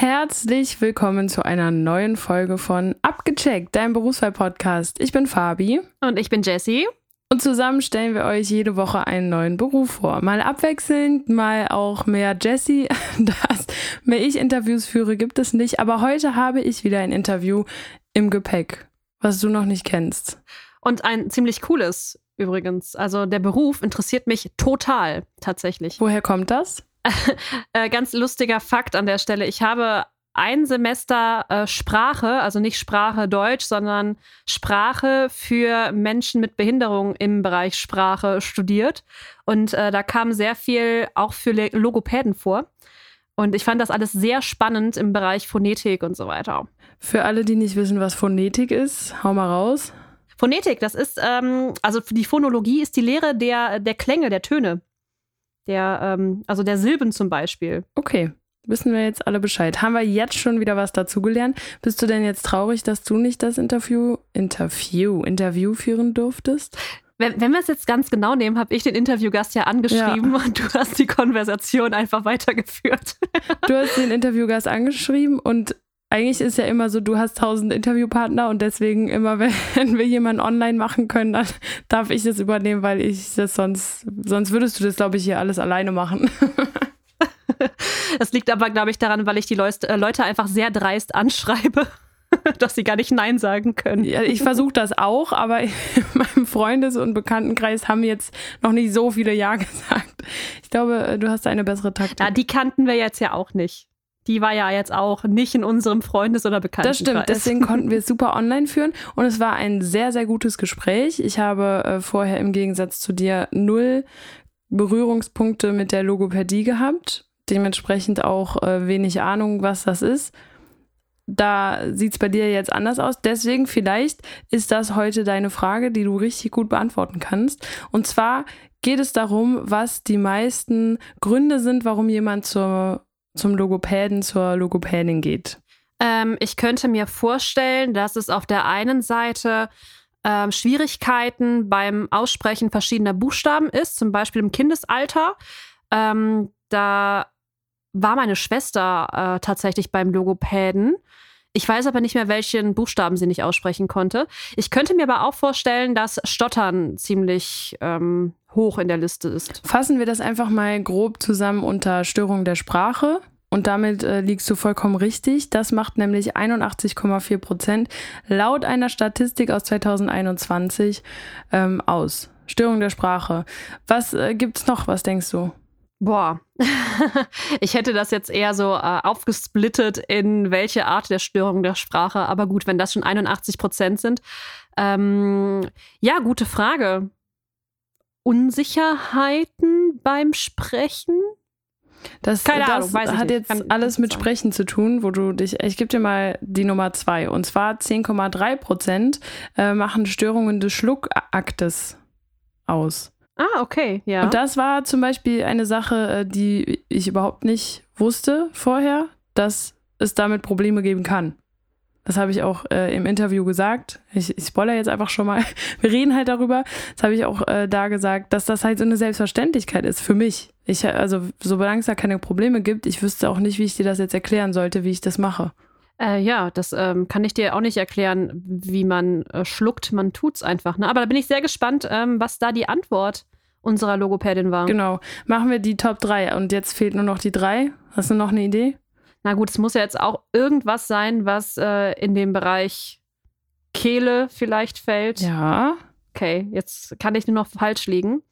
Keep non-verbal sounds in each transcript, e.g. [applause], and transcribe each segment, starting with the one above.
Herzlich willkommen zu einer neuen Folge von Abgecheckt, dein Berufswahl-Podcast. Ich bin Fabi. Und ich bin Jessie. Und zusammen stellen wir euch jede Woche einen neuen Beruf vor. Mal abwechselnd, mal auch mehr Jessie. [laughs] Das mehr ich Interviews führe, gibt es nicht. Aber heute habe ich wieder ein Interview im Gepäck, was du noch nicht kennst. Und ein ziemlich cooles übrigens. Also der Beruf interessiert mich total tatsächlich. Woher kommt das? [laughs] Äh, ganz lustiger Fakt an der Stelle. Ich habe ein Semester äh, Sprache, also nicht Sprache Deutsch, sondern Sprache für Menschen mit Behinderung im Bereich Sprache studiert. Und äh, da kam sehr viel auch für Logopäden vor. Und ich fand das alles sehr spannend im Bereich Phonetik und so weiter. Für alle, die nicht wissen, was Phonetik ist, hau mal raus. Phonetik, das ist, ähm, also die Phonologie ist die Lehre der, der Klänge, der Töne. Der, ähm, also der Silben zum Beispiel. Okay, wissen wir jetzt alle Bescheid. Haben wir jetzt schon wieder was dazugelernt? Bist du denn jetzt traurig, dass du nicht das Interview, Interview, Interview führen durftest? Wenn, wenn wir es jetzt ganz genau nehmen, habe ich den Interviewgast ja angeschrieben ja. und du hast die Konversation einfach weitergeführt. Du hast den Interviewgast angeschrieben und eigentlich ist ja immer so, du hast tausend Interviewpartner und deswegen immer, [laughs] wenn wir jemanden online machen können, dann darf ich das übernehmen, weil ich das sonst, sonst würdest du das, glaube ich, hier alles alleine machen. [laughs] Das liegt aber, glaube ich, daran, weil ich die äh, Leute einfach sehr dreist anschreibe, [laughs] dass sie gar nicht Nein sagen können. Ja, ich versuche das auch, aber in meinem Freundes- und Bekanntenkreis haben jetzt noch nicht so viele Ja gesagt. Ich glaube, äh, du hast eine bessere Taktik. Ja, die kannten wir jetzt ja auch nicht die war ja jetzt auch nicht in unserem Freundes- oder Bekanntenkreis. Das stimmt, deswegen konnten wir es [laughs] super online führen und es war ein sehr, sehr gutes Gespräch. Ich habe äh, vorher im Gegensatz zu dir null Berührungspunkte mit der Logopädie gehabt, dementsprechend auch äh, wenig Ahnung, was das ist. Da sieht es bei dir jetzt anders aus. Deswegen vielleicht ist das heute deine Frage, die du richtig gut beantworten kannst. Und zwar geht es darum, was die meisten Gründe sind, warum jemand zur zum Logopäden, zur Logopädin geht? Ähm, ich könnte mir vorstellen, dass es auf der einen Seite ähm, Schwierigkeiten beim Aussprechen verschiedener Buchstaben ist, zum Beispiel im Kindesalter. Ähm, da war meine Schwester äh, tatsächlich beim Logopäden. Ich weiß aber nicht mehr, welchen Buchstaben sie nicht aussprechen konnte. Ich könnte mir aber auch vorstellen, dass Stottern ziemlich ähm, hoch in der Liste ist. Fassen wir das einfach mal grob zusammen unter Störung der Sprache. Und damit äh, liegst du vollkommen richtig. Das macht nämlich 81,4 Prozent laut einer Statistik aus 2021 ähm, aus. Störung der Sprache. Was äh, gibt's noch? Was denkst du? Boah, [laughs] ich hätte das jetzt eher so äh, aufgesplittet in welche Art der Störung der Sprache. Aber gut, wenn das schon 81 Prozent sind. Ähm, ja, gute Frage. Unsicherheiten beim Sprechen? Das, Keine das Ahnung, hat jetzt Kann alles mit Sprechen zu tun, wo du dich. Ich gebe dir mal die Nummer zwei. Und zwar 10,3 Prozent äh, machen Störungen des Schluckaktes aus. Ah, okay, ja. Und das war zum Beispiel eine Sache, äh, die ich überhaupt nicht wusste vorher, dass es damit Probleme geben kann. Das habe ich auch äh, im Interview gesagt. Ich, ich spoilere jetzt einfach schon mal. [laughs] Wir reden halt darüber. Das habe ich auch äh, da gesagt, dass das halt so eine Selbstverständlichkeit ist für mich. Ich, also, solange es da keine Probleme gibt, ich wüsste auch nicht, wie ich dir das jetzt erklären sollte, wie ich das mache. Äh, ja, das ähm, kann ich dir auch nicht erklären, wie man äh, schluckt. Man tut's einfach. Ne? Aber da bin ich sehr gespannt, ähm, was da die Antwort unserer Logopädin war. Genau. Machen wir die Top 3 und jetzt fehlt nur noch die 3. Hast du noch eine Idee? Na gut, es muss ja jetzt auch irgendwas sein, was äh, in dem Bereich Kehle vielleicht fällt. Ja. Okay, jetzt kann ich nur noch falsch liegen.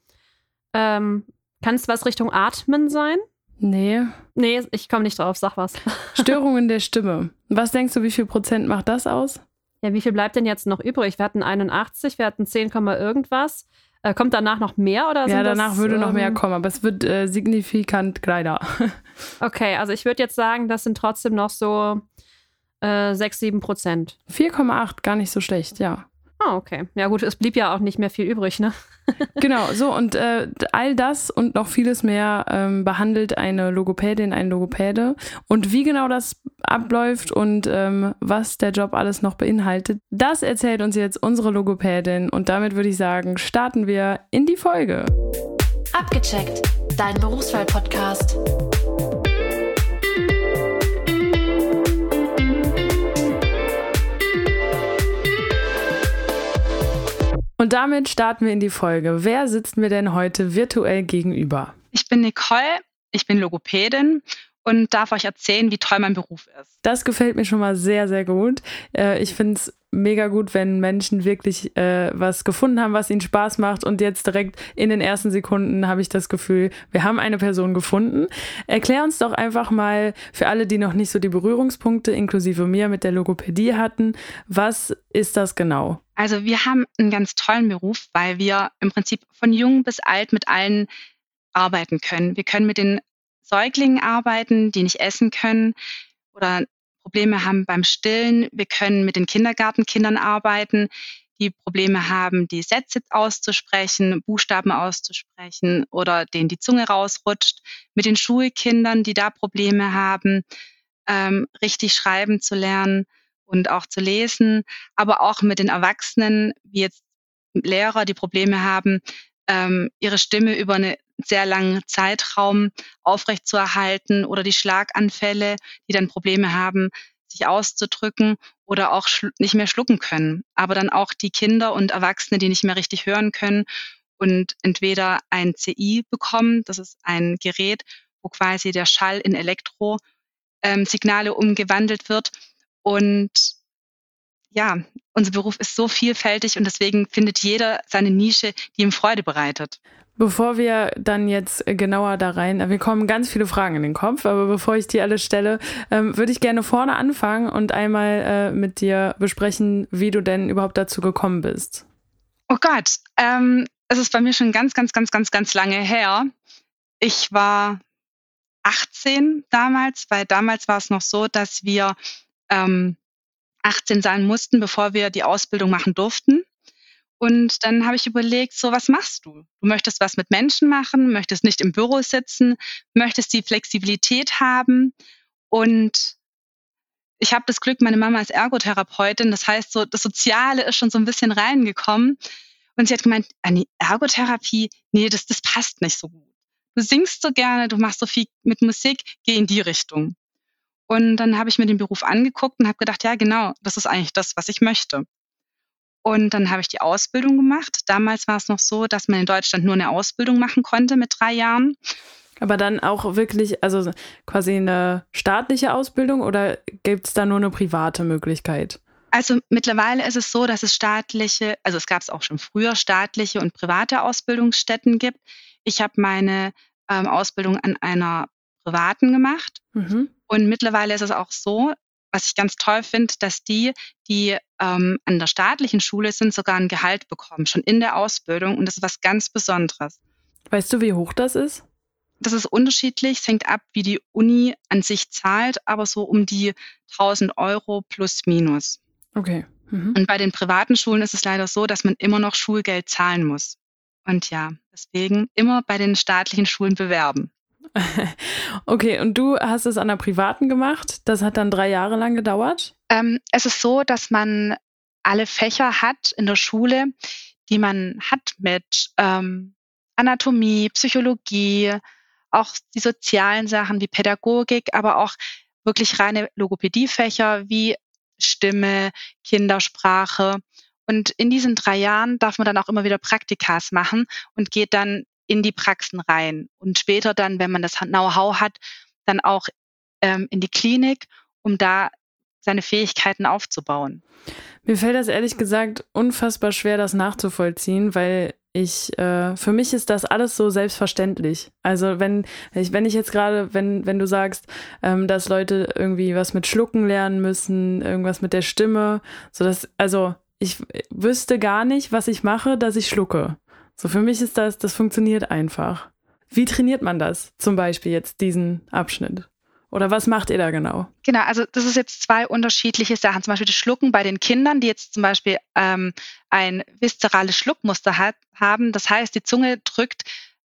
Ähm, kann es was Richtung Atmen sein? Nee. Nee, ich komme nicht drauf, sag was. [laughs] Störungen der Stimme. Was denkst du, wie viel Prozent macht das aus? Ja, wie viel bleibt denn jetzt noch übrig? Wir hatten 81, wir hatten 10, irgendwas. Äh, kommt danach noch mehr oder so? Ja, danach das, würde noch mehr ähm, kommen, aber es wird äh, signifikant kleiner. [laughs] okay, also ich würde jetzt sagen, das sind trotzdem noch so äh, 6, 7 Prozent. 4,8, gar nicht so schlecht, ja. Ah, okay. Ja gut, es blieb ja auch nicht mehr viel übrig, ne? [laughs] genau, so und äh, all das und noch vieles mehr ähm, behandelt eine Logopädin, ein Logopäde. Und wie genau das abläuft und ähm, was der Job alles noch beinhaltet, das erzählt uns jetzt unsere Logopädin. Und damit würde ich sagen, starten wir in die Folge. Abgecheckt, dein Berufswahl-Podcast. Und damit starten wir in die Folge. Wer sitzt mir denn heute virtuell gegenüber? Ich bin Nicole, ich bin Logopädin und darf euch erzählen, wie toll mein Beruf ist. Das gefällt mir schon mal sehr, sehr gut. Äh, ich finde es mega gut, wenn Menschen wirklich äh, was gefunden haben, was ihnen Spaß macht. Und jetzt direkt in den ersten Sekunden habe ich das Gefühl, wir haben eine Person gefunden. Erklär uns doch einfach mal für alle, die noch nicht so die Berührungspunkte inklusive mir mit der Logopädie hatten, was ist das genau? Also wir haben einen ganz tollen Beruf, weil wir im Prinzip von jung bis alt mit allen arbeiten können. Wir können mit den Säuglingen arbeiten, die nicht essen können oder Probleme haben beim Stillen. Wir können mit den Kindergartenkindern arbeiten, die Probleme haben, die Sätze auszusprechen, Buchstaben auszusprechen oder denen die Zunge rausrutscht. Mit den Schulkindern, die da Probleme haben, ähm, richtig schreiben zu lernen und auch zu lesen. Aber auch mit den Erwachsenen, wie jetzt Lehrer, die Probleme haben, ähm, ihre Stimme über eine sehr langen Zeitraum aufrechtzuerhalten oder die Schlaganfälle, die dann Probleme haben, sich auszudrücken oder auch nicht mehr schlucken können. Aber dann auch die Kinder und Erwachsene, die nicht mehr richtig hören können und entweder ein CI bekommen, das ist ein Gerät, wo quasi der Schall in Elektrosignale ähm, umgewandelt wird. Und ja, unser Beruf ist so vielfältig und deswegen findet jeder seine Nische, die ihm Freude bereitet. Bevor wir dann jetzt genauer da rein, wir kommen ganz viele Fragen in den Kopf, aber bevor ich die alle stelle, ähm, würde ich gerne vorne anfangen und einmal äh, mit dir besprechen, wie du denn überhaupt dazu gekommen bist. Oh Gott, ähm, es ist bei mir schon ganz, ganz, ganz, ganz, ganz lange her. Ich war 18 damals, weil damals war es noch so, dass wir ähm, 18 sein mussten, bevor wir die Ausbildung machen durften. Und dann habe ich überlegt, so was machst du? Du möchtest was mit Menschen machen, möchtest nicht im Büro sitzen, möchtest die Flexibilität haben. Und ich habe das Glück, meine Mama ist Ergotherapeutin. Das heißt, so das Soziale ist schon so ein bisschen reingekommen. Und sie hat gemeint, eine Ergotherapie, nee, das, das passt nicht so gut. Du singst so gerne, du machst so viel mit Musik, geh in die Richtung. Und dann habe ich mir den Beruf angeguckt und habe gedacht, ja, genau, das ist eigentlich das, was ich möchte. Und dann habe ich die Ausbildung gemacht. Damals war es noch so, dass man in Deutschland nur eine Ausbildung machen konnte mit drei Jahren. Aber dann auch wirklich, also quasi eine staatliche Ausbildung oder gibt es da nur eine private Möglichkeit? Also mittlerweile ist es so, dass es staatliche, also es gab es auch schon früher staatliche und private Ausbildungsstätten gibt. Ich habe meine ähm, Ausbildung an einer privaten gemacht. Mhm. Und mittlerweile ist es auch so, was ich ganz toll finde, dass die, die ähm, an der staatlichen Schule sind, sogar ein Gehalt bekommen, schon in der Ausbildung. Und das ist was ganz Besonderes. Weißt du, wie hoch das ist? Das ist unterschiedlich. Es hängt ab, wie die Uni an sich zahlt, aber so um die 1000 Euro plus minus. Okay. Mhm. Und bei den privaten Schulen ist es leider so, dass man immer noch Schulgeld zahlen muss. Und ja, deswegen immer bei den staatlichen Schulen bewerben. [laughs] Okay, und du hast es an der privaten gemacht. Das hat dann drei Jahre lang gedauert? Ähm, es ist so, dass man alle Fächer hat in der Schule, die man hat mit ähm, Anatomie, Psychologie, auch die sozialen Sachen wie Pädagogik, aber auch wirklich reine Logopädiefächer wie Stimme, Kindersprache. Und in diesen drei Jahren darf man dann auch immer wieder Praktikas machen und geht dann in die Praxen rein und später dann, wenn man das Know-how hat, dann auch ähm, in die Klinik, um da seine Fähigkeiten aufzubauen. Mir fällt das ehrlich gesagt unfassbar schwer, das nachzuvollziehen, weil ich, äh, für mich ist das alles so selbstverständlich. Also wenn ich, wenn ich jetzt gerade, wenn, wenn du sagst, ähm, dass Leute irgendwie was mit Schlucken lernen müssen, irgendwas mit der Stimme, so dass, also ich wüsste gar nicht, was ich mache, dass ich schlucke. So für mich ist das, das funktioniert einfach. Wie trainiert man das? Zum Beispiel jetzt diesen Abschnitt. Oder was macht ihr da genau? Genau, also das ist jetzt zwei unterschiedliche Sachen. Zum Beispiel das Schlucken bei den Kindern, die jetzt zum Beispiel ähm, ein viszerales Schluckmuster hat, haben. Das heißt, die Zunge drückt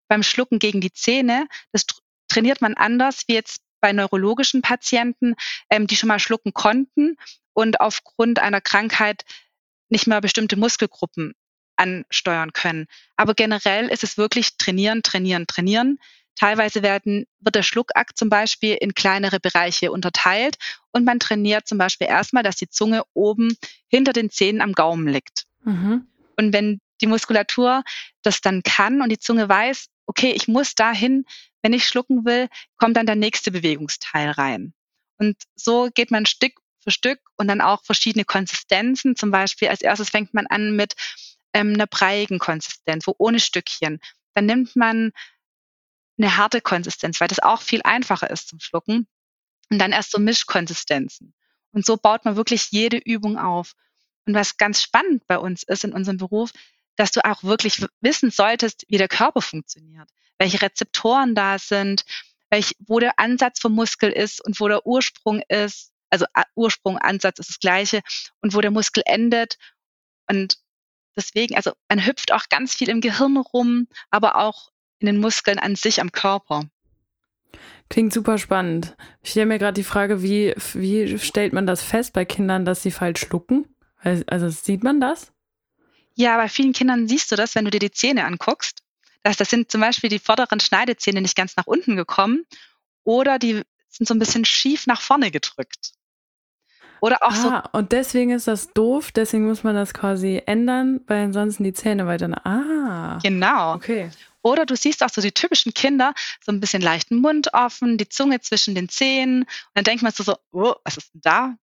beim Schlucken gegen die Zähne. Das trainiert man anders wie jetzt bei neurologischen Patienten, ähm, die schon mal schlucken konnten und aufgrund einer Krankheit nicht mehr bestimmte Muskelgruppen ansteuern können. Aber generell ist es wirklich trainieren, trainieren, trainieren. Teilweise werden, wird der Schluckakt zum Beispiel in kleinere Bereiche unterteilt und man trainiert zum Beispiel erstmal, dass die Zunge oben hinter den Zähnen am Gaumen liegt. Mhm. Und wenn die Muskulatur das dann kann und die Zunge weiß, okay, ich muss dahin, wenn ich schlucken will, kommt dann der nächste Bewegungsteil rein. Und so geht man Stück für Stück und dann auch verschiedene Konsistenzen. Zum Beispiel als erstes fängt man an mit ähm, einer breiigen Konsistenz, wo ohne Stückchen. Dann nimmt man eine harte Konsistenz, weil das auch viel einfacher ist zum Schlucken. Und dann erst so Mischkonsistenzen. Und so baut man wirklich jede Übung auf. Und was ganz spannend bei uns ist in unserem Beruf, dass du auch wirklich wissen solltest, wie der Körper funktioniert, welche Rezeptoren da sind, welch, wo der Ansatz vom Muskel ist und wo der Ursprung ist. Also Ursprung, Ansatz ist das gleiche und wo der Muskel endet. Und deswegen, also man hüpft auch ganz viel im Gehirn rum, aber auch in den Muskeln an sich am Körper. Klingt super spannend. Ich stelle mir gerade die Frage, wie, wie stellt man das fest bei Kindern, dass sie falsch schlucken? Also sieht man das? Ja, bei vielen Kindern siehst du das, wenn du dir die Zähne anguckst. Das, das sind zum Beispiel die vorderen Schneidezähne nicht ganz nach unten gekommen oder die sind so ein bisschen schief nach vorne gedrückt. Oder auch ah, so. Und deswegen ist das doof, deswegen muss man das quasi ändern, weil ansonsten die Zähne weiter. Ah. Genau. Okay. Oder du siehst auch so die typischen Kinder, so ein bisschen leichten Mund offen, die Zunge zwischen den Zähnen. Und dann denkt man so, oh, was ist denn da?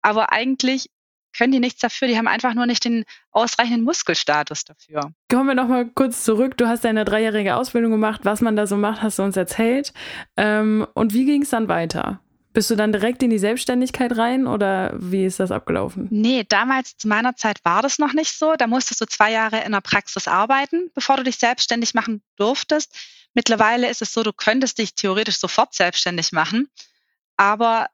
Aber eigentlich können die nichts dafür, die haben einfach nur nicht den ausreichenden Muskelstatus dafür. Kommen wir nochmal kurz zurück. Du hast deine dreijährige Ausbildung gemacht. Was man da so macht, hast du uns erzählt. Ähm, und wie ging es dann weiter? Bist du dann direkt in die Selbstständigkeit rein oder wie ist das abgelaufen? Nee, damals zu meiner Zeit war das noch nicht so. Da musstest du zwei Jahre in der Praxis arbeiten, bevor du dich selbstständig machen durftest. Mittlerweile ist es so, du könntest dich theoretisch sofort selbstständig machen. Aber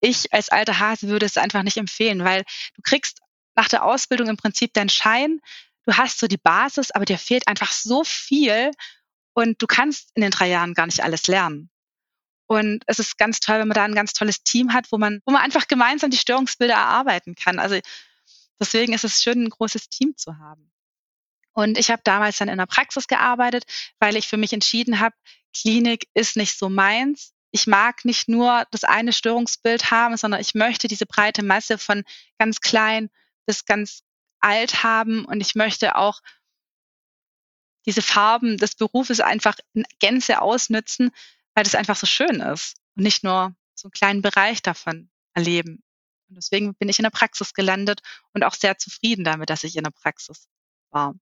ich als alter Hase würde es einfach nicht empfehlen, weil du kriegst nach der Ausbildung im Prinzip deinen Schein. Du hast so die Basis, aber dir fehlt einfach so viel und du kannst in den drei Jahren gar nicht alles lernen. Und es ist ganz toll, wenn man da ein ganz tolles Team hat, wo man, wo man einfach gemeinsam die Störungsbilder erarbeiten kann. Also deswegen ist es schön, ein großes Team zu haben. Und ich habe damals dann in der Praxis gearbeitet, weil ich für mich entschieden habe, Klinik ist nicht so meins. Ich mag nicht nur das eine Störungsbild haben, sondern ich möchte diese breite Masse von ganz klein bis ganz alt haben und ich möchte auch diese Farben des Berufes einfach in Gänze ausnützen, weil das einfach so schön ist und nicht nur so einen kleinen Bereich davon erleben. Und deswegen bin ich in der Praxis gelandet und auch sehr zufrieden damit, dass ich in der Praxis war.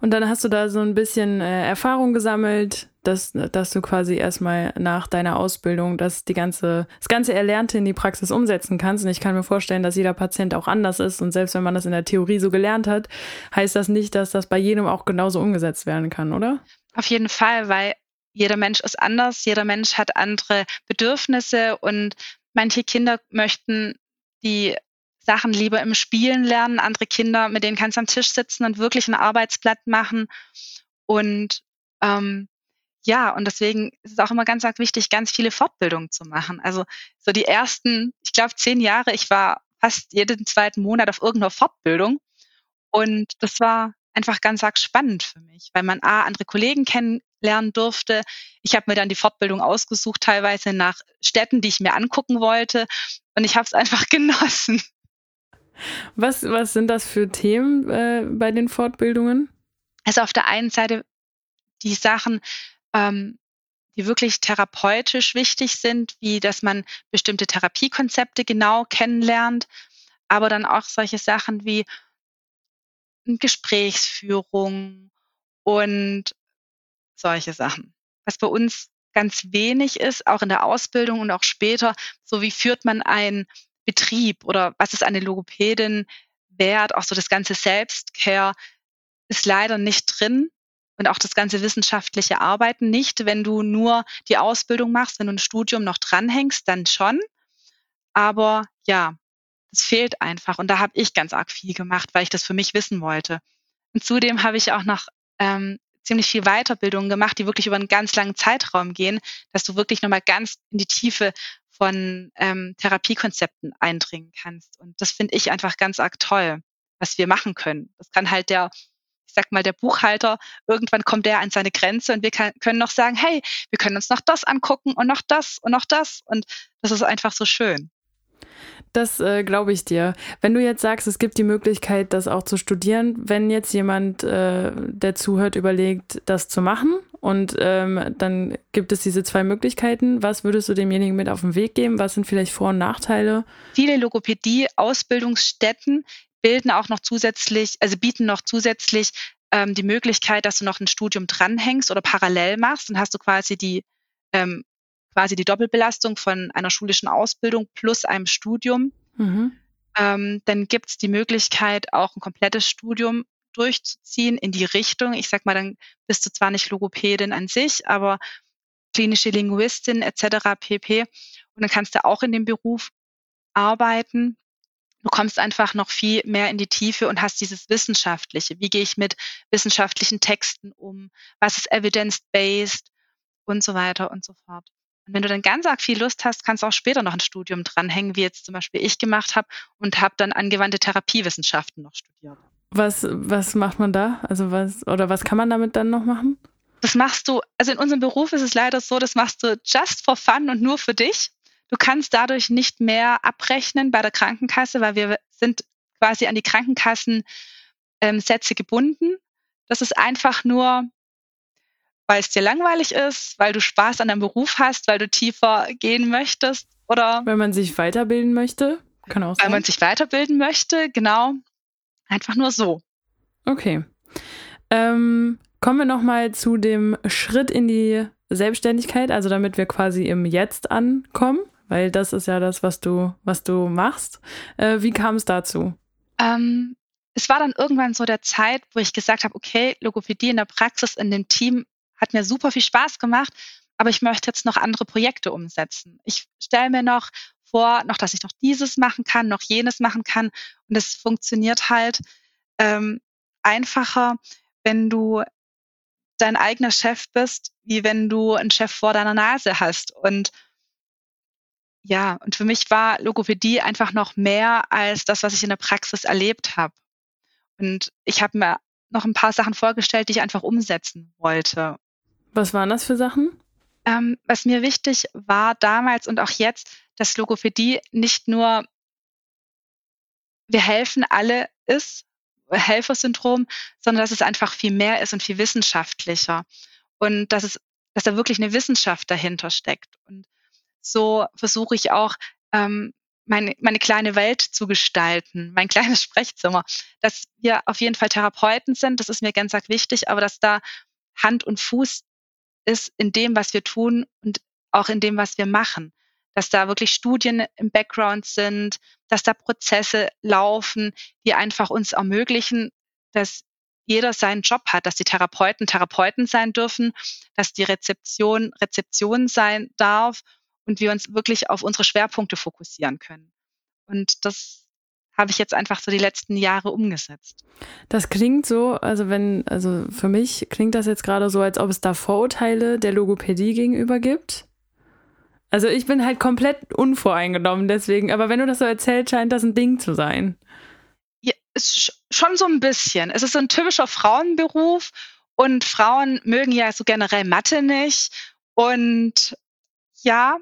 Und dann hast du da so ein bisschen äh, Erfahrung gesammelt, dass, dass du quasi erstmal nach deiner Ausbildung das, die ganze, das ganze Erlernte in die Praxis umsetzen kannst. Und ich kann mir vorstellen, dass jeder Patient auch anders ist. Und selbst wenn man das in der Theorie so gelernt hat, heißt das nicht, dass das bei jedem auch genauso umgesetzt werden kann, oder? Auf jeden Fall, weil jeder Mensch ist anders, jeder Mensch hat andere Bedürfnisse und manche Kinder möchten die Sachen lieber im Spielen lernen, andere Kinder, mit denen kannst du am Tisch sitzen und wirklich ein Arbeitsblatt machen. Und ähm, ja, und deswegen ist es auch immer ganz, ganz wichtig, ganz viele Fortbildungen zu machen. Also so die ersten, ich glaube, zehn Jahre, ich war fast jeden zweiten Monat auf irgendeiner Fortbildung. Und das war einfach ganz arg spannend für mich, weil man A, andere Kollegen kennenlernen durfte. Ich habe mir dann die Fortbildung ausgesucht, teilweise nach Städten, die ich mir angucken wollte. Und ich habe es [laughs] einfach genossen. Was, was sind das für Themen äh, bei den Fortbildungen? Also auf der einen Seite die Sachen, ähm, die wirklich therapeutisch wichtig sind, wie dass man bestimmte Therapiekonzepte genau kennenlernt, aber dann auch solche Sachen wie Gesprächsführung und solche Sachen. Was bei uns ganz wenig ist, auch in der Ausbildung und auch später, so wie führt man einen Betrieb oder was ist eine Logopädin wert, auch so das ganze Selbstcare ist leider nicht drin und auch das ganze wissenschaftliche Arbeiten nicht. Wenn du nur die Ausbildung machst, wenn du ein Studium noch dranhängst, dann schon. Aber ja, es fehlt einfach. Und da habe ich ganz arg viel gemacht, weil ich das für mich wissen wollte. Und zudem habe ich auch noch ähm, ziemlich viel Weiterbildung gemacht, die wirklich über einen ganz langen Zeitraum gehen, dass du wirklich nochmal ganz in die Tiefe von ähm, Therapiekonzepten eindringen kannst. Und das finde ich einfach ganz arg toll, was wir machen können. Das kann halt der, ich sag mal, der Buchhalter, irgendwann kommt der an seine Grenze und wir kann, können noch sagen, hey, wir können uns noch das angucken und noch das und noch das. Und das ist einfach so schön. Das äh, glaube ich dir. Wenn du jetzt sagst, es gibt die Möglichkeit, das auch zu studieren, wenn jetzt jemand, äh, der zuhört, überlegt, das zu machen und ähm, dann gibt es diese zwei Möglichkeiten, was würdest du demjenigen mit auf den Weg geben? Was sind vielleicht Vor- und Nachteile? Viele Logopädie-Ausbildungsstätten bilden auch noch zusätzlich, also bieten noch zusätzlich ähm, die Möglichkeit, dass du noch ein Studium dranhängst oder parallel machst. Dann hast du quasi die ähm, quasi die Doppelbelastung von einer schulischen Ausbildung plus einem Studium. Mhm. Ähm, dann gibt es die Möglichkeit, auch ein komplettes Studium durchzuziehen in die Richtung. Ich sag mal, dann bist du zwar nicht Logopädin an sich, aber klinische Linguistin etc. pp. Und dann kannst du auch in dem Beruf arbeiten. Du kommst einfach noch viel mehr in die Tiefe und hast dieses Wissenschaftliche. Wie gehe ich mit wissenschaftlichen Texten um? Was ist evidence-based? Und so weiter und so fort. Und wenn du dann ganz arg viel Lust hast, kannst du auch später noch ein Studium dranhängen, wie jetzt zum Beispiel ich gemacht habe und habe dann angewandte Therapiewissenschaften noch studiert. Was, was macht man da? Also was, oder was kann man damit dann noch machen? Das machst du, also in unserem Beruf ist es leider so, das machst du just for fun und nur für dich. Du kannst dadurch nicht mehr abrechnen bei der Krankenkasse, weil wir sind quasi an die Krankenkassensätze ähm, gebunden. Das ist einfach nur weil es dir langweilig ist, weil du Spaß an deinem Beruf hast, weil du tiefer gehen möchtest oder wenn man sich weiterbilden möchte, kann auch sein. Weil man sich weiterbilden möchte, genau. Einfach nur so. Okay. Ähm, kommen wir nochmal zu dem Schritt in die Selbstständigkeit, also damit wir quasi im Jetzt ankommen, weil das ist ja das, was du, was du machst. Äh, wie kam es dazu? Ähm, es war dann irgendwann so der Zeit, wo ich gesagt habe, okay, Logopädie in der Praxis in dem Team hat mir super viel Spaß gemacht, aber ich möchte jetzt noch andere Projekte umsetzen. Ich stelle mir noch vor, noch, dass ich noch dieses machen kann, noch jenes machen kann. Und es funktioniert halt ähm, einfacher, wenn du dein eigener Chef bist, wie wenn du einen Chef vor deiner Nase hast. Und ja, und für mich war Logopädie einfach noch mehr als das, was ich in der Praxis erlebt habe. Und ich habe mir noch ein paar Sachen vorgestellt, die ich einfach umsetzen wollte. Was waren das für Sachen? Ähm, was mir wichtig war damals und auch jetzt, dass Logopädie nicht nur wir helfen alle ist, Helfersyndrom, sondern dass es einfach viel mehr ist und viel wissenschaftlicher. Und dass es, dass da wirklich eine Wissenschaft dahinter steckt. Und so versuche ich auch, ähm, meine, meine kleine Welt zu gestalten, mein [laughs] kleines Sprechzimmer. Dass wir auf jeden Fall Therapeuten sind, das ist mir ganz arg wichtig, aber dass da Hand und Fuß ist in dem, was wir tun und auch in dem, was wir machen. Dass da wirklich Studien im Background sind, dass da Prozesse laufen, die einfach uns ermöglichen, dass jeder seinen Job hat, dass die Therapeuten Therapeuten sein dürfen, dass die Rezeption Rezeption sein darf und wir uns wirklich auf unsere Schwerpunkte fokussieren können. Und das habe ich jetzt einfach so die letzten Jahre umgesetzt. Das klingt so, also wenn, also für mich klingt das jetzt gerade so, als ob es da Vorurteile der Logopädie gegenüber gibt. Also ich bin halt komplett unvoreingenommen deswegen, aber wenn du das so erzählst, scheint das ein Ding zu sein. Ja, ist schon so ein bisschen. Es ist so ein typischer Frauenberuf und Frauen mögen ja so generell Mathe nicht und ja,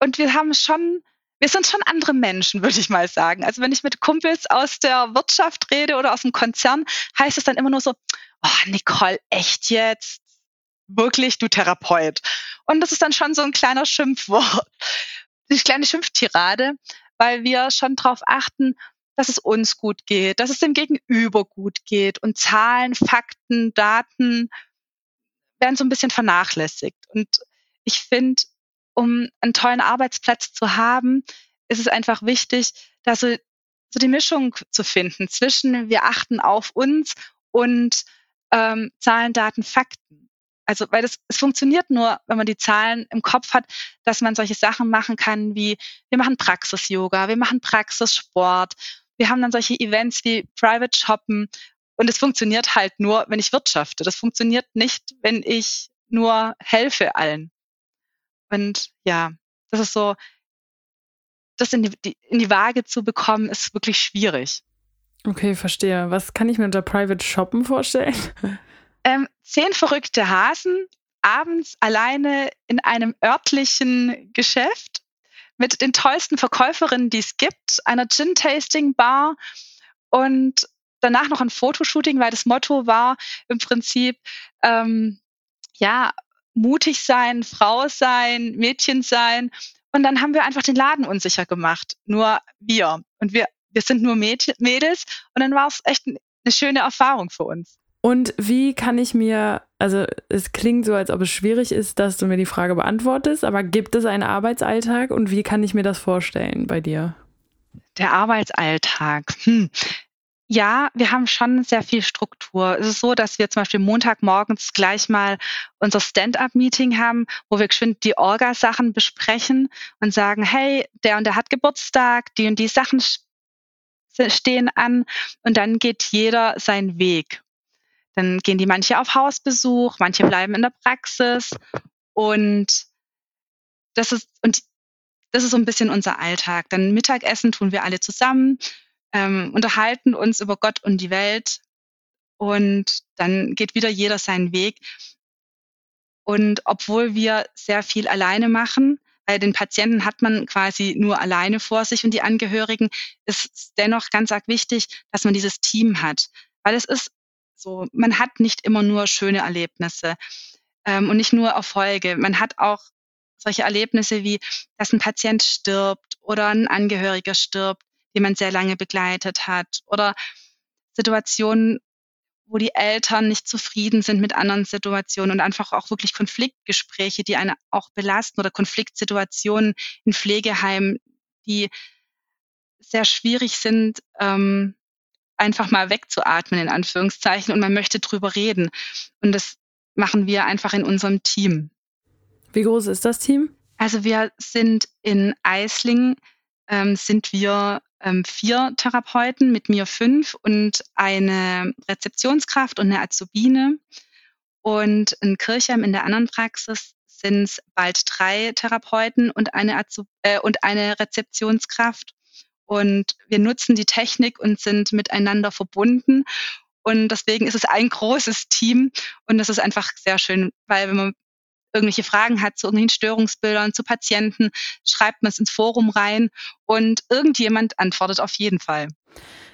und wir haben schon wir sind schon andere Menschen, würde ich mal sagen. Also wenn ich mit Kumpels aus der Wirtschaft rede oder aus dem Konzern, heißt es dann immer nur so, oh, Nicole, echt jetzt? Wirklich, du Therapeut. Und das ist dann schon so ein kleiner Schimpfwort, [laughs] eine kleine Schimpftirade, weil wir schon darauf achten, dass es uns gut geht, dass es dem Gegenüber gut geht. Und Zahlen, Fakten, Daten werden so ein bisschen vernachlässigt. Und ich finde, um einen tollen Arbeitsplatz zu haben, ist es einfach wichtig, da so, so die Mischung zu finden zwischen wir achten auf uns und ähm, Zahlen, Daten, Fakten. Also, weil das, es funktioniert nur, wenn man die Zahlen im Kopf hat, dass man solche Sachen machen kann wie, wir machen Praxis-Yoga, wir machen Praxissport, wir haben dann solche Events wie Private Shoppen und es funktioniert halt nur, wenn ich wirtschafte. Das funktioniert nicht, wenn ich nur helfe allen. Und ja, das ist so, das in die, in die Waage zu bekommen, ist wirklich schwierig. Okay, verstehe. Was kann ich mir unter Private Shoppen vorstellen? [laughs] Ähm, zehn verrückte Hasen abends alleine in einem örtlichen Geschäft mit den tollsten Verkäuferinnen, die es gibt, einer Gin-Tasting-Bar und danach noch ein Fotoshooting, weil das Motto war im Prinzip, ähm, ja, mutig sein, Frau sein, Mädchen sein. Und dann haben wir einfach den Laden unsicher gemacht. Nur wir. Und wir, wir sind nur Mädchen, Mädels. Und dann war es echt eine schöne Erfahrung für uns. Und wie kann ich mir, also es klingt so, als ob es schwierig ist, dass du mir die Frage beantwortest, aber gibt es einen Arbeitsalltag und wie kann ich mir das vorstellen bei dir? Der Arbeitsalltag. Hm. Ja, wir haben schon sehr viel Struktur. Es ist so, dass wir zum Beispiel Montagmorgens gleich mal unser Stand-up-Meeting haben, wo wir geschwind die Orga-Sachen besprechen und sagen, hey, der und der hat Geburtstag, die und die Sachen stehen an und dann geht jeder seinen Weg. Dann gehen die manche auf Hausbesuch, manche bleiben in der Praxis und das ist und das ist so ein bisschen unser Alltag. Dann Mittagessen tun wir alle zusammen ähm, unterhalten uns über Gott und die Welt und dann geht wieder jeder seinen Weg. Und obwohl wir sehr viel alleine machen, bei den Patienten hat man quasi nur alleine vor sich und die Angehörigen, ist dennoch ganz arg wichtig, dass man dieses Team hat. Weil es ist so, man hat nicht immer nur schöne Erlebnisse ähm, und nicht nur Erfolge. Man hat auch solche Erlebnisse wie, dass ein Patient stirbt oder ein Angehöriger stirbt die man sehr lange begleitet hat oder Situationen, wo die Eltern nicht zufrieden sind mit anderen Situationen und einfach auch wirklich Konfliktgespräche, die einen auch belasten oder Konfliktsituationen in Pflegeheimen, die sehr schwierig sind, ähm, einfach mal wegzuatmen, in Anführungszeichen, und man möchte drüber reden. Und das machen wir einfach in unserem Team. Wie groß ist das Team? Also wir sind in Eislingen, ähm, sind wir ähm, vier Therapeuten, mit mir fünf und eine Rezeptionskraft und eine Azubine. Und in Kirchheim in der anderen Praxis sind es bald drei Therapeuten und eine, Azub äh, und eine Rezeptionskraft. Und wir nutzen die Technik und sind miteinander verbunden. Und deswegen ist es ein großes Team. Und das ist einfach sehr schön, weil wenn man irgendwelche Fragen hat zu irgendwelchen Störungsbildern, zu Patienten, schreibt man es ins Forum rein und irgendjemand antwortet auf jeden Fall.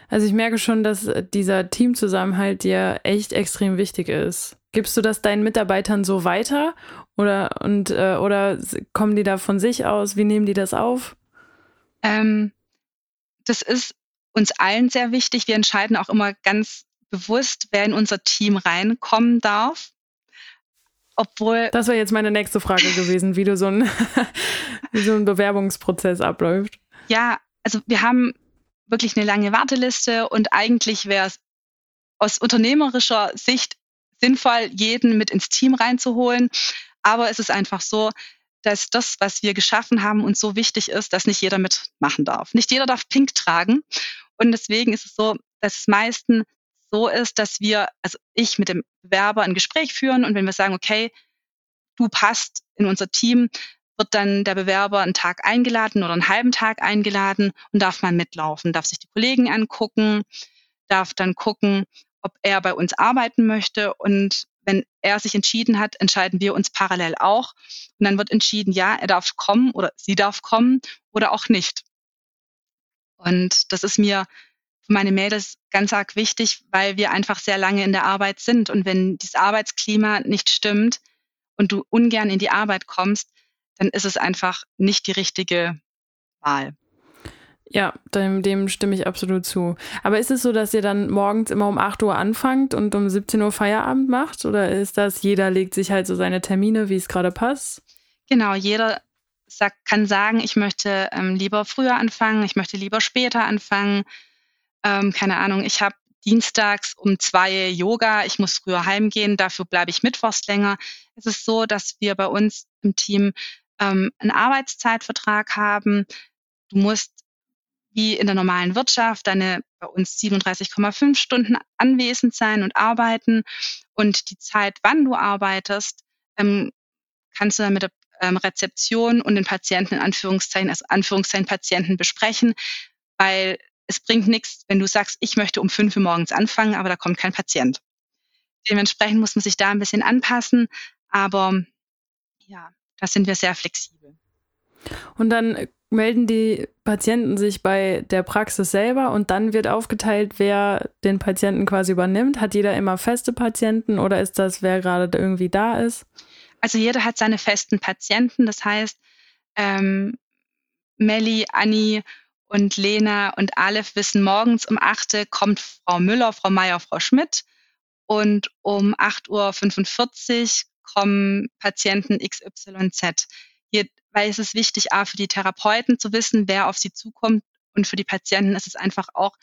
Also ich merke schon, dass dieser Teamzusammenhalt dir echt extrem wichtig ist. Gibst du das deinen Mitarbeitern so weiter oder und äh, oder kommen die da von sich aus? Wie nehmen die das auf? Ähm, das ist uns allen sehr wichtig. Wir entscheiden auch immer ganz bewusst, wer in unser Team reinkommen darf obwohl. Das wäre jetzt meine nächste Frage gewesen, wie du so ein, [laughs] wie so ein Bewerbungsprozess abläuft. Ja, also wir haben wirklich eine lange Warteliste und eigentlich wäre es aus unternehmerischer Sicht sinnvoll, jeden mit ins Team reinzuholen. Aber es ist einfach so, dass das, was wir geschaffen haben, uns so wichtig ist, dass nicht jeder mitmachen darf. Nicht jeder darf Pink tragen. Und deswegen ist es so, dass es meistens so ist, dass wir, also ich mit dem Bewerber ein Gespräch führen und wenn wir sagen, okay, du passt in unser Team, wird dann der Bewerber einen Tag eingeladen oder einen halben Tag eingeladen und darf mal mitlaufen, darf sich die Kollegen angucken, darf dann gucken, ob er bei uns arbeiten möchte und wenn er sich entschieden hat, entscheiden wir uns parallel auch und dann wird entschieden, ja, er darf kommen oder sie darf kommen oder auch nicht. Und das ist mir für meine Mädels ganz arg wichtig, weil wir einfach sehr lange in der Arbeit sind. Und wenn dieses Arbeitsklima nicht stimmt und du ungern in die Arbeit kommst, dann ist es einfach nicht die richtige Wahl. Ja, dem, dem stimme ich absolut zu. Aber ist es so, dass ihr dann morgens immer um 8 Uhr anfangt und um 17 Uhr Feierabend macht? Oder ist das, jeder legt sich halt so seine Termine, wie es gerade passt? Genau, jeder sagt, kann sagen, ich möchte ähm, lieber früher anfangen, ich möchte lieber später anfangen ähm, keine Ahnung, ich habe dienstags um zwei Yoga, ich muss früher heimgehen, dafür bleibe ich mittwochs länger. Es ist so, dass wir bei uns im Team ähm, einen Arbeitszeitvertrag haben. Du musst wie in der normalen Wirtschaft deine bei uns 37,5 Stunden anwesend sein und arbeiten. Und die Zeit, wann du arbeitest, ähm, kannst du dann mit der ähm, Rezeption und den Patienten in Anführungszeichen, also Anführungszeichen Patienten besprechen, weil es bringt nichts, wenn du sagst, ich möchte um fünf Uhr morgens anfangen, aber da kommt kein Patient. Dementsprechend muss man sich da ein bisschen anpassen, aber ja, da sind wir sehr flexibel. Und dann melden die Patienten sich bei der Praxis selber und dann wird aufgeteilt, wer den Patienten quasi übernimmt? Hat jeder immer feste Patienten oder ist das, wer gerade irgendwie da ist? Also jeder hat seine festen Patienten. Das heißt, ähm, Melli, Anni und Lena und Aleph wissen, morgens um 8 Uhr kommt Frau Müller, Frau Meier, Frau Schmidt und um 8.45 Uhr kommen Patienten XYZ. Hier, weil es ist wichtig, A, für die Therapeuten zu wissen, wer auf sie zukommt und für die Patienten ist es einfach auch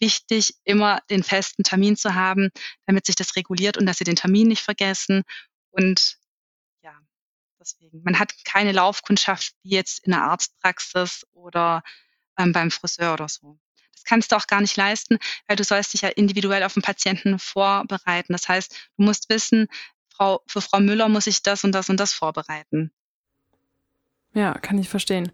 wichtig, immer den festen Termin zu haben, damit sich das reguliert und dass sie den Termin nicht vergessen. Und ja, deswegen, man hat keine Laufkundschaft wie jetzt in der Arztpraxis oder ähm, beim Friseur oder so. Das kannst du auch gar nicht leisten, weil du sollst dich ja individuell auf den Patienten vorbereiten. Das heißt, du musst wissen, Frau, für Frau Müller muss ich das und das und das vorbereiten. Ja, kann ich verstehen.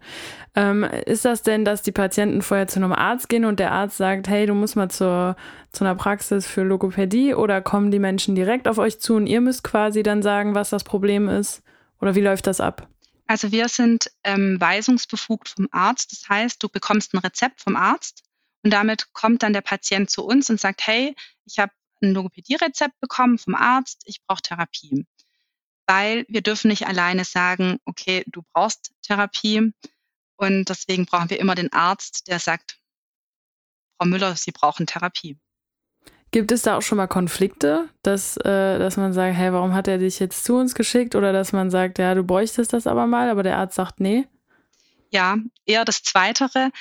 Ähm, ist das denn, dass die Patienten vorher zu einem Arzt gehen und der Arzt sagt, hey, du musst mal zur, zu einer Praxis für Logopädie oder kommen die Menschen direkt auf euch zu und ihr müsst quasi dann sagen, was das Problem ist? Oder wie läuft das ab? Also wir sind ähm, weisungsbefugt vom Arzt. Das heißt, du bekommst ein Rezept vom Arzt und damit kommt dann der Patient zu uns und sagt, hey, ich habe ein Logopädie-Rezept bekommen vom Arzt, ich brauche Therapie weil wir dürfen nicht alleine sagen, okay, du brauchst Therapie und deswegen brauchen wir immer den Arzt, der sagt, Frau Müller, Sie brauchen Therapie. Gibt es da auch schon mal Konflikte, dass, äh, dass man sagt, hey, warum hat er dich jetzt zu uns geschickt? Oder dass man sagt, ja, du bräuchtest das aber mal, aber der Arzt sagt, nee? Ja, eher das Zweitere,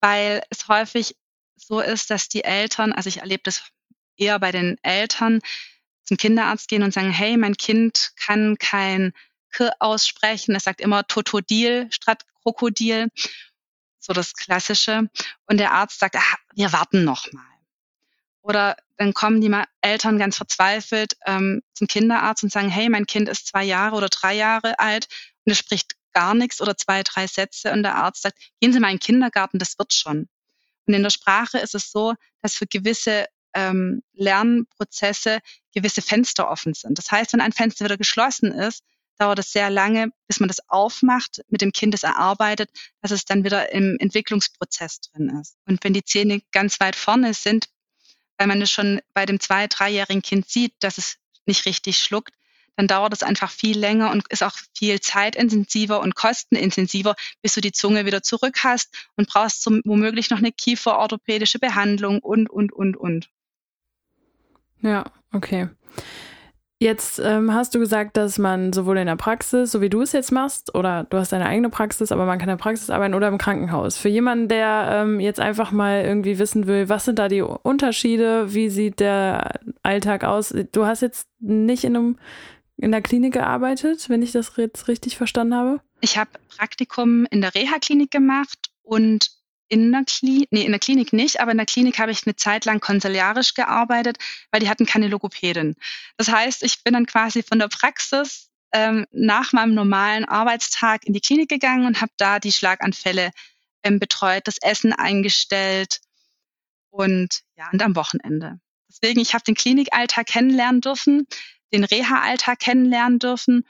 weil es häufig so ist, dass die Eltern, also ich erlebe das eher bei den Eltern, zum Kinderarzt gehen und sagen, hey, mein Kind kann kein K aussprechen. Es sagt immer Totodil statt Krokodil. So das Klassische. Und der Arzt sagt, ah, wir warten noch mal. Oder dann kommen die Eltern ganz verzweifelt ähm, zum Kinderarzt und sagen, hey, mein Kind ist zwei Jahre oder drei Jahre alt und es spricht gar nichts oder zwei, drei Sätze. Und der Arzt sagt, gehen Sie mal in den Kindergarten, das wird schon. Und in der Sprache ist es so, dass für gewisse ähm, Lernprozesse gewisse Fenster offen sind. Das heißt, wenn ein Fenster wieder geschlossen ist, dauert es sehr lange, bis man das aufmacht, mit dem Kind es erarbeitet, dass es dann wieder im Entwicklungsprozess drin ist. Und wenn die Zähne ganz weit vorne sind, weil man es schon bei dem zwei-, dreijährigen Kind sieht, dass es nicht richtig schluckt, dann dauert es einfach viel länger und ist auch viel zeitintensiver und kostenintensiver, bis du die Zunge wieder zurück hast und brauchst zum, womöglich noch eine kieferorthopädische Behandlung und, und, und, und. Ja, okay. Jetzt ähm, hast du gesagt, dass man sowohl in der Praxis, so wie du es jetzt machst, oder du hast deine eigene Praxis, aber man kann in der Praxis arbeiten oder im Krankenhaus. Für jemanden, der ähm, jetzt einfach mal irgendwie wissen will, was sind da die Unterschiede, wie sieht der Alltag aus? Du hast jetzt nicht in, einem, in der Klinik gearbeitet, wenn ich das jetzt richtig verstanden habe? Ich habe Praktikum in der Reha-Klinik gemacht und in der Klinik, nee, in der Klinik nicht, aber in der Klinik habe ich eine Zeit lang konsiliarisch gearbeitet, weil die hatten keine Logopädin. Das heißt, ich bin dann quasi von der Praxis ähm, nach meinem normalen Arbeitstag in die Klinik gegangen und habe da die Schlaganfälle ähm, betreut, das Essen eingestellt und ja, und am Wochenende. Deswegen, ich habe den Klinikalltag kennenlernen dürfen, den Reha-Alltag kennenlernen dürfen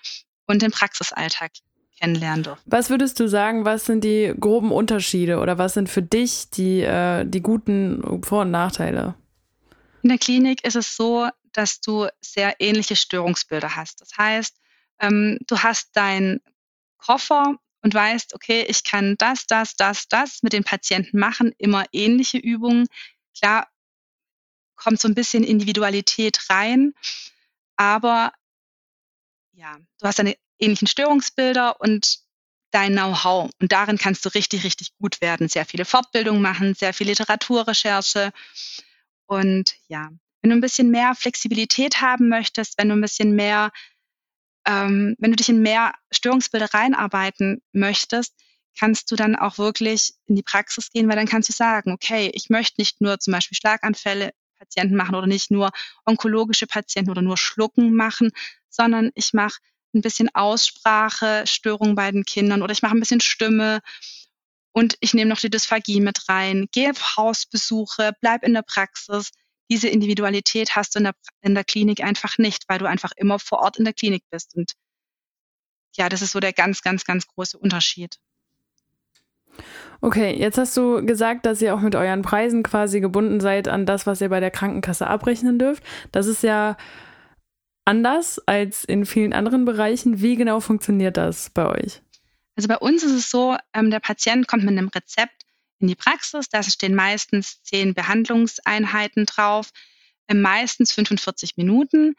und den Praxisalltag kennenlernen durften. Was würdest du sagen, was sind die groben Unterschiede oder was sind für dich die, äh, die guten Vor- und Nachteile? In der Klinik ist es so, dass du sehr ähnliche Störungsbilder hast. Das heißt, ähm, du hast deinen Koffer und weißt, okay, ich kann das, das, das, das mit den Patienten machen, immer ähnliche Übungen. Klar kommt so ein bisschen Individualität rein, aber ja, du hast eine ähnlichen Störungsbilder und dein Know-how. Und darin kannst du richtig, richtig gut werden. Sehr viele Fortbildungen machen, sehr viel Literaturrecherche. Und ja, wenn du ein bisschen mehr Flexibilität haben möchtest, wenn du ein bisschen mehr, ähm, wenn du dich in mehr Störungsbilder reinarbeiten möchtest, kannst du dann auch wirklich in die Praxis gehen, weil dann kannst du sagen, okay, ich möchte nicht nur zum Beispiel Schlaganfälle Patienten machen oder nicht nur onkologische Patienten oder nur Schlucken machen, sondern ich mache ein bisschen Aussprache, Störung bei den Kindern oder ich mache ein bisschen Stimme und ich nehme noch die Dysphagie mit rein, gehe auf Hausbesuche, bleib in der Praxis. Diese Individualität hast du in der, in der Klinik einfach nicht, weil du einfach immer vor Ort in der Klinik bist. Und ja, das ist so der ganz, ganz, ganz große Unterschied. Okay, jetzt hast du gesagt, dass ihr auch mit euren Preisen quasi gebunden seid an das, was ihr bei der Krankenkasse abrechnen dürft. Das ist ja anders als in vielen anderen Bereichen. Wie genau funktioniert das bei euch? Also bei uns ist es so, ähm, der Patient kommt mit einem Rezept in die Praxis. Da stehen meistens zehn Behandlungseinheiten drauf, äh, meistens 45 Minuten.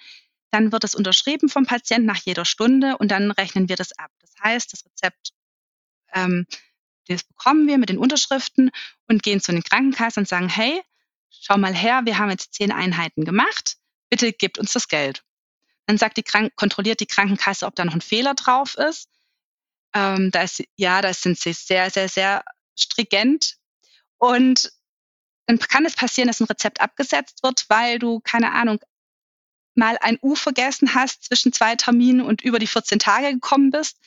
Dann wird es unterschrieben vom Patienten nach jeder Stunde und dann rechnen wir das ab. Das heißt, das Rezept ähm, das bekommen wir mit den Unterschriften und gehen zu den Krankenkassen und sagen, hey, schau mal her, wir haben jetzt zehn Einheiten gemacht, bitte gebt uns das Geld. Dann sagt die Krank kontrolliert die Krankenkasse, ob da noch ein Fehler drauf ist. Ähm, da ja, da sind sie sehr, sehr, sehr stringent. Und dann kann es passieren, dass ein Rezept abgesetzt wird, weil du, keine Ahnung, mal ein U vergessen hast zwischen zwei Terminen und über die 14 Tage gekommen bist.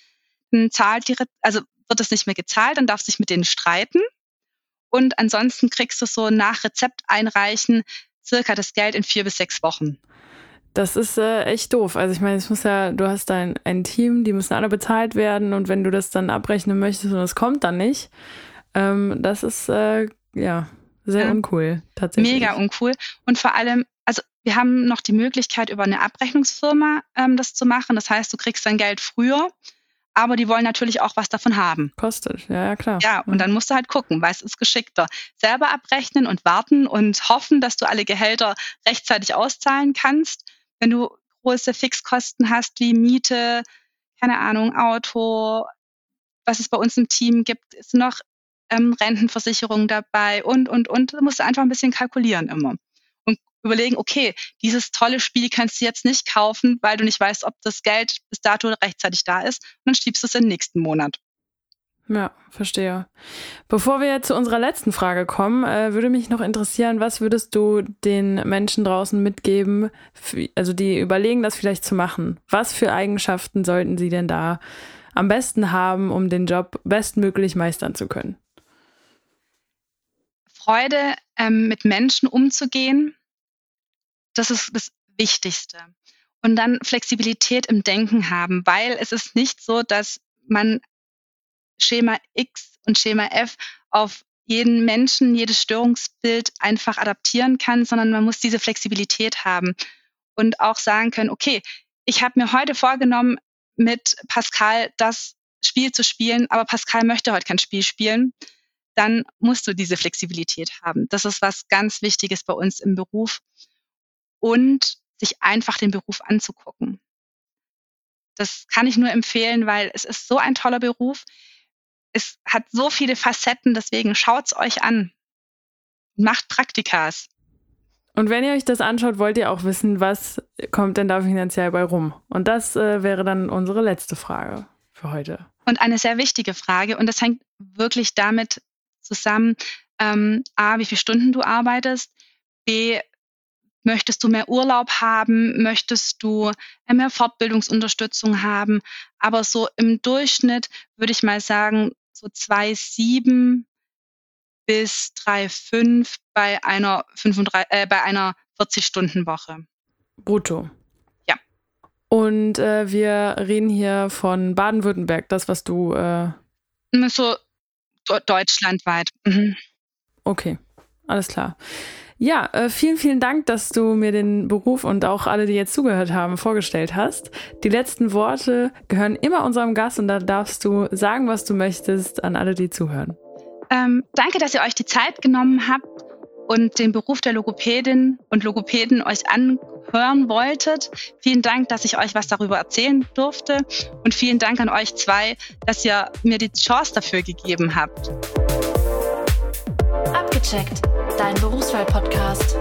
Dann zahlt die, also wird es nicht mehr gezahlt, dann darfst du dich mit denen streiten. Und ansonsten kriegst du so nach Rezept einreichen circa das Geld in vier bis sechs Wochen. Das ist äh, echt doof. Also ich meine, es muss ja, du hast ein, ein Team, die müssen alle bezahlt werden und wenn du das dann abrechnen möchtest und es kommt dann nicht, ähm, das ist äh, ja sehr ja. uncool tatsächlich. Mega uncool. Und vor allem, also wir haben noch die Möglichkeit, über eine Abrechnungsfirma ähm, das zu machen. Das heißt, du kriegst dein Geld früher aber die wollen natürlich auch was davon haben. Kostet, ja, ja, klar. Ja, und dann musst du halt gucken, weil es ist geschickter. Selber abrechnen und warten und hoffen, dass du alle Gehälter rechtzeitig auszahlen kannst. Wenn du große Fixkosten hast wie Miete, keine Ahnung, Auto, was es bei uns im Team gibt, ist noch ähm, Rentenversicherung dabei und, und, und. Da musst du einfach ein bisschen kalkulieren immer überlegen, okay, dieses tolle Spiel kannst du jetzt nicht kaufen, weil du nicht weißt, ob das Geld bis dato rechtzeitig da ist. Und dann schiebst du es in den nächsten Monat. Ja, verstehe. Bevor wir zu unserer letzten Frage kommen, äh, würde mich noch interessieren, was würdest du den Menschen draußen mitgeben, also die überlegen, das vielleicht zu machen? Was für Eigenschaften sollten sie denn da am besten haben, um den Job bestmöglich meistern zu können? Freude, ähm, mit Menschen umzugehen, das ist das Wichtigste. Und dann Flexibilität im Denken haben, weil es ist nicht so, dass man Schema X und Schema F auf jeden Menschen, jedes Störungsbild einfach adaptieren kann, sondern man muss diese Flexibilität haben und auch sagen können, okay, ich habe mir heute vorgenommen, mit Pascal das Spiel zu spielen, aber Pascal möchte heute kein Spiel spielen, dann musst du diese Flexibilität haben. Das ist was ganz Wichtiges bei uns im Beruf und sich einfach den Beruf anzugucken. Das kann ich nur empfehlen, weil es ist so ein toller Beruf. Es hat so viele Facetten, deswegen schaut's euch an. Macht Praktikas. Und wenn ihr euch das anschaut, wollt ihr auch wissen, was kommt denn da finanziell bei rum? Und das äh, wäre dann unsere letzte Frage für heute. Und eine sehr wichtige Frage, und das hängt wirklich damit zusammen, ähm, A, wie viele Stunden du arbeitest, B, Möchtest du mehr Urlaub haben? Möchtest du mehr Fortbildungsunterstützung haben? Aber so im Durchschnitt würde ich mal sagen, so 2,7 bis 3,5 bei einer, 35, äh, bei einer 40-Stunden-Woche. Brutto. Ja. Und äh, wir reden hier von Baden-Württemberg, das, was du. Äh so deutschlandweit. Mhm. Okay, alles klar. Ja, äh, vielen, vielen Dank, dass du mir den Beruf und auch alle, die jetzt zugehört haben, vorgestellt hast. Die letzten Worte gehören immer unserem Gast und da darfst du sagen, was du möchtest an alle, die zuhören. Ähm, danke, dass ihr euch die Zeit genommen habt und den Beruf der Logopädin und Logopäden euch anhören wolltet. Vielen Dank, dass ich euch was darüber erzählen durfte und vielen Dank an euch zwei, dass ihr mir die Chance dafür gegeben habt. Abgecheckt dein Berufswahl-Podcast.